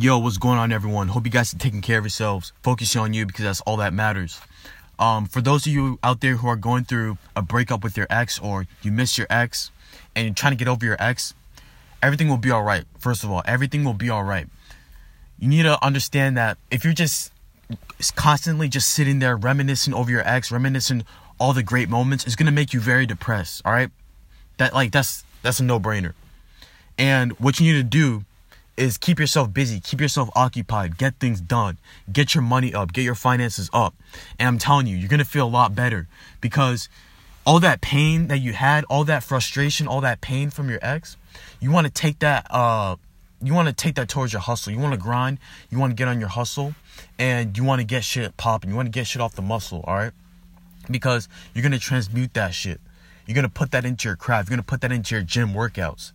Yo, what's going on, everyone? Hope you guys are taking care of yourselves, focusing on you because that's all that matters. Um, for those of you out there who are going through a breakup with your ex or you miss your ex and you're trying to get over your ex, everything will be all right. First of all, everything will be all right. You need to understand that if you're just constantly just sitting there reminiscing over your ex, reminiscing all the great moments, it's gonna make you very depressed. All right, that like that's that's a no-brainer. And what you need to do is keep yourself busy, keep yourself occupied, get things done, get your money up, get your finances up. And I'm telling you, you're gonna feel a lot better because all that pain that you had, all that frustration, all that pain from your ex, you want to take that uh you want to take that towards your hustle. You want to grind, you want to get on your hustle and you want to get shit popping. You want to get shit off the muscle, all right? Because you're going to transmute that shit. You're going to put that into your craft. You're going to put that into your gym workouts.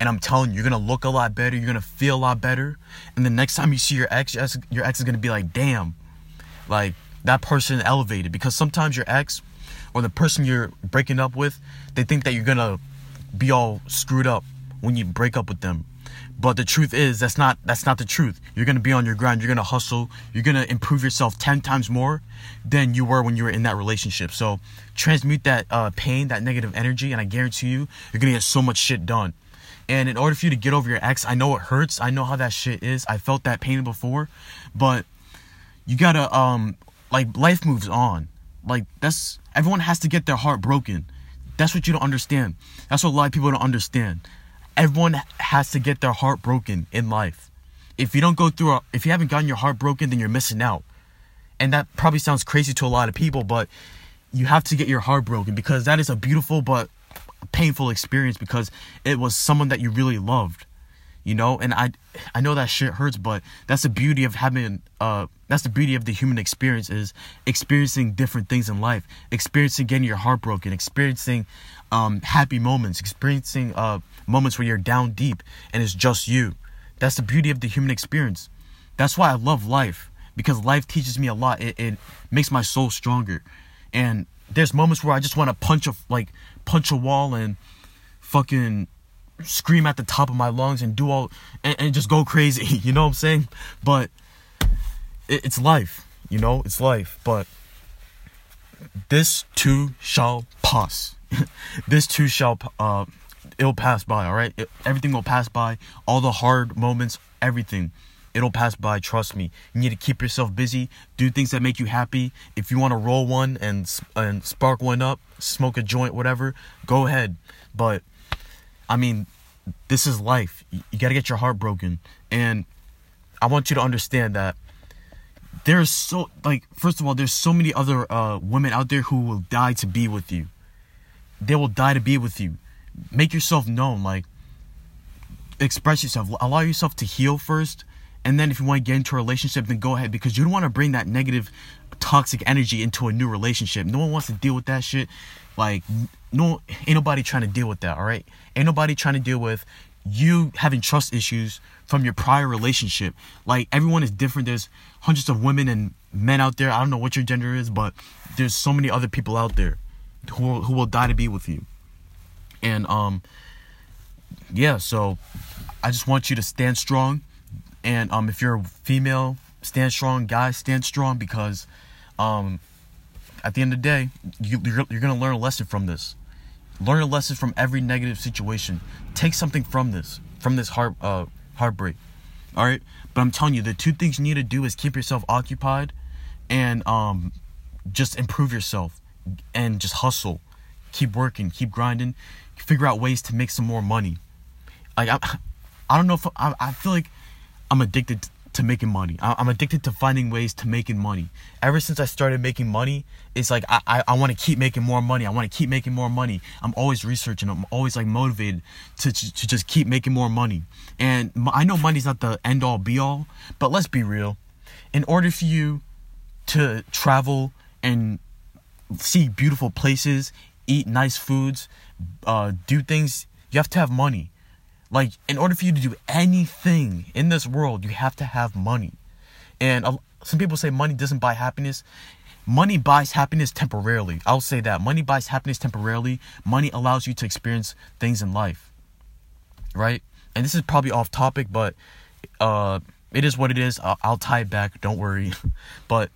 And I'm telling you, you're gonna look a lot better. You're gonna feel a lot better. And the next time you see your ex, your ex is gonna be like, damn, like that person elevated. Because sometimes your ex or the person you're breaking up with, they think that you're gonna be all screwed up when you break up with them. But the truth is that's not that's not the truth. You're gonna be on your grind, you're gonna hustle, you're gonna improve yourself ten times more than you were when you were in that relationship. So transmute that uh, pain, that negative energy, and I guarantee you, you're gonna get so much shit done. And in order for you to get over your ex, I know it hurts. I know how that shit is. I felt that pain before, but you gotta um like life moves on. Like that's everyone has to get their heart broken. That's what you don't understand. That's what a lot of people don't understand. Everyone has to get their heart broken in life. If you don't go through a, if you haven't gotten your heart broken, then you're missing out. And that probably sounds crazy to a lot of people, but you have to get your heart broken because that is a beautiful but painful experience because it was someone that you really loved you know and i i know that shit hurts but that's the beauty of having uh that's the beauty of the human experience is experiencing different things in life. Experiencing getting your heart broken experiencing um happy moments experiencing uh moments where you're down deep and it's just you. That's the beauty of the human experience. That's why i love life because life teaches me a lot. It, it makes my soul stronger. And there's moments where i just want to punch a like punch a wall and fucking scream at the top of my lungs and do all and, and just go crazy you know what i'm saying? But it's life you know it's life but this too shall pass this too shall uh it'll pass by all right it, everything will pass by all the hard moments everything It'll pass by, trust me. You need to keep yourself busy, do things that make you happy. If you want to roll one and and spark one up, smoke a joint, whatever, go ahead. But I mean, this is life. You, you got to get your heart broken. And I want you to understand that there's so like first of all, there's so many other uh, women out there who will die to be with you. They will die to be with you. Make yourself known, like express yourself. Allow yourself to heal first and then if you want to get into a relationship, then go ahead because you don't want to bring that negative, toxic energy into a new relationship. No one wants to deal with that shit. Like, no, ain't nobody trying to deal with that. All right, ain't nobody trying to deal with you having trust issues from your prior relationship. Like everyone is different. There's hundreds of women and men out there. I don't know what your gender is, but there's so many other people out there who will, who will die to be with you. And um yeah, so I just want you to stand strong and um, if you're a female, stand strong. Guys, stand strong because um, at the end of the day, you, you're, you're going to learn a lesson from this. Learn a lesson from every negative situation. Take something from this, from this heart, uh, heartbreak. All right. But I'm telling you, the two things you need to do is keep yourself occupied and um, just improve yourself and just hustle. Keep working, keep grinding, figure out ways to make some more money. Like, I, I don't know if I, I feel like I'm addicted to making money. I'm addicted to finding ways to making money. Ever since I started making money, it's like I, I, I want to keep making more money. I want to keep making more money. I'm always researching. I'm always like motivated to, to, to just keep making more money. And I know money's not the end all be all, but let's be real. In order for you to travel and see beautiful places, eat nice foods, uh, do things, you have to have money. Like, in order for you to do anything in this world, you have to have money. And uh, some people say money doesn't buy happiness. Money buys happiness temporarily. I'll say that. Money buys happiness temporarily. Money allows you to experience things in life. Right? And this is probably off topic, but uh, it is what it is. I'll, I'll tie it back. Don't worry. but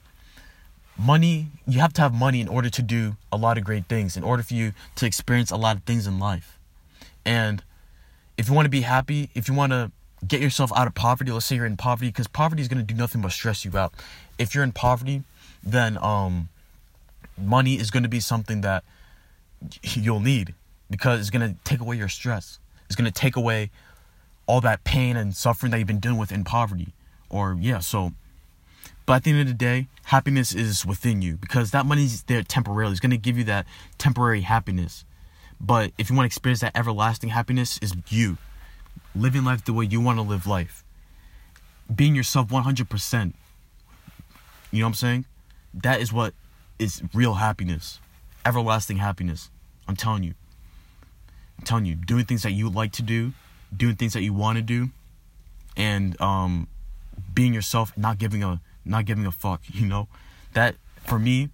money, you have to have money in order to do a lot of great things, in order for you to experience a lot of things in life. And if you want to be happy, if you want to get yourself out of poverty, let's say you're in poverty, because poverty is going to do nothing but stress you out. If you're in poverty, then um, money is going to be something that you'll need because it's going to take away your stress. It's going to take away all that pain and suffering that you've been dealing with in poverty. Or, yeah, so. But at the end of the day, happiness is within you because that money's there temporarily. It's going to give you that temporary happiness. But if you want to experience that everlasting happiness, is you living life the way you want to live life, being yourself 100%. You know what I'm saying? That is what is real happiness, everlasting happiness. I'm telling you. I'm telling you, doing things that you like to do, doing things that you want to do, and um, being yourself, not giving a not giving a fuck. You know, that for me,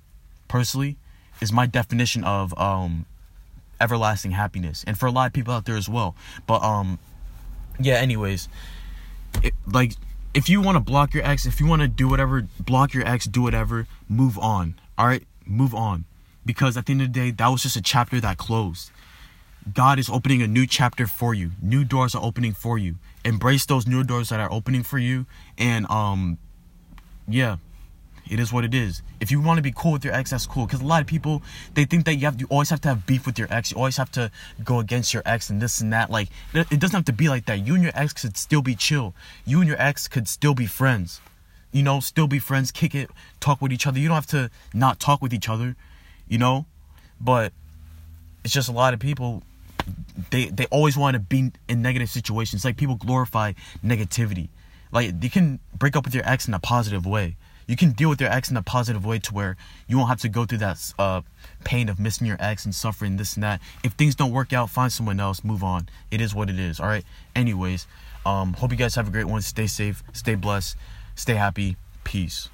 personally, is my definition of um, everlasting happiness, and for a lot of people out there as well. But um, yeah. Anyways, it, like if you want to block your ex, if you want to do whatever, block your ex, do whatever, move on. All right, move on. Because at the end of the day, that was just a chapter that closed. God is opening a new chapter for you. New doors are opening for you. Embrace those new doors that are opening for you. And um yeah, it is what it is. If you want to be cool with your ex, that's cool. Because a lot of people they think that you have you always have to have beef with your ex. You always have to go against your ex and this and that. Like it doesn't have to be like that. You and your ex could still be chill. You and your ex could still be friends. You know, still be friends, kick it, talk with each other. You don't have to not talk with each other. You know, but it's just a lot of people they they always want to be in negative situations. Like people glorify negativity. Like you can break up with your ex in a positive way. You can deal with your ex in a positive way to where you won't have to go through that uh, pain of missing your ex and suffering this and that. If things don't work out, find someone else, move on. It is what it is. All right. Anyways, um, hope you guys have a great one. Stay safe, stay blessed, stay happy. Peace.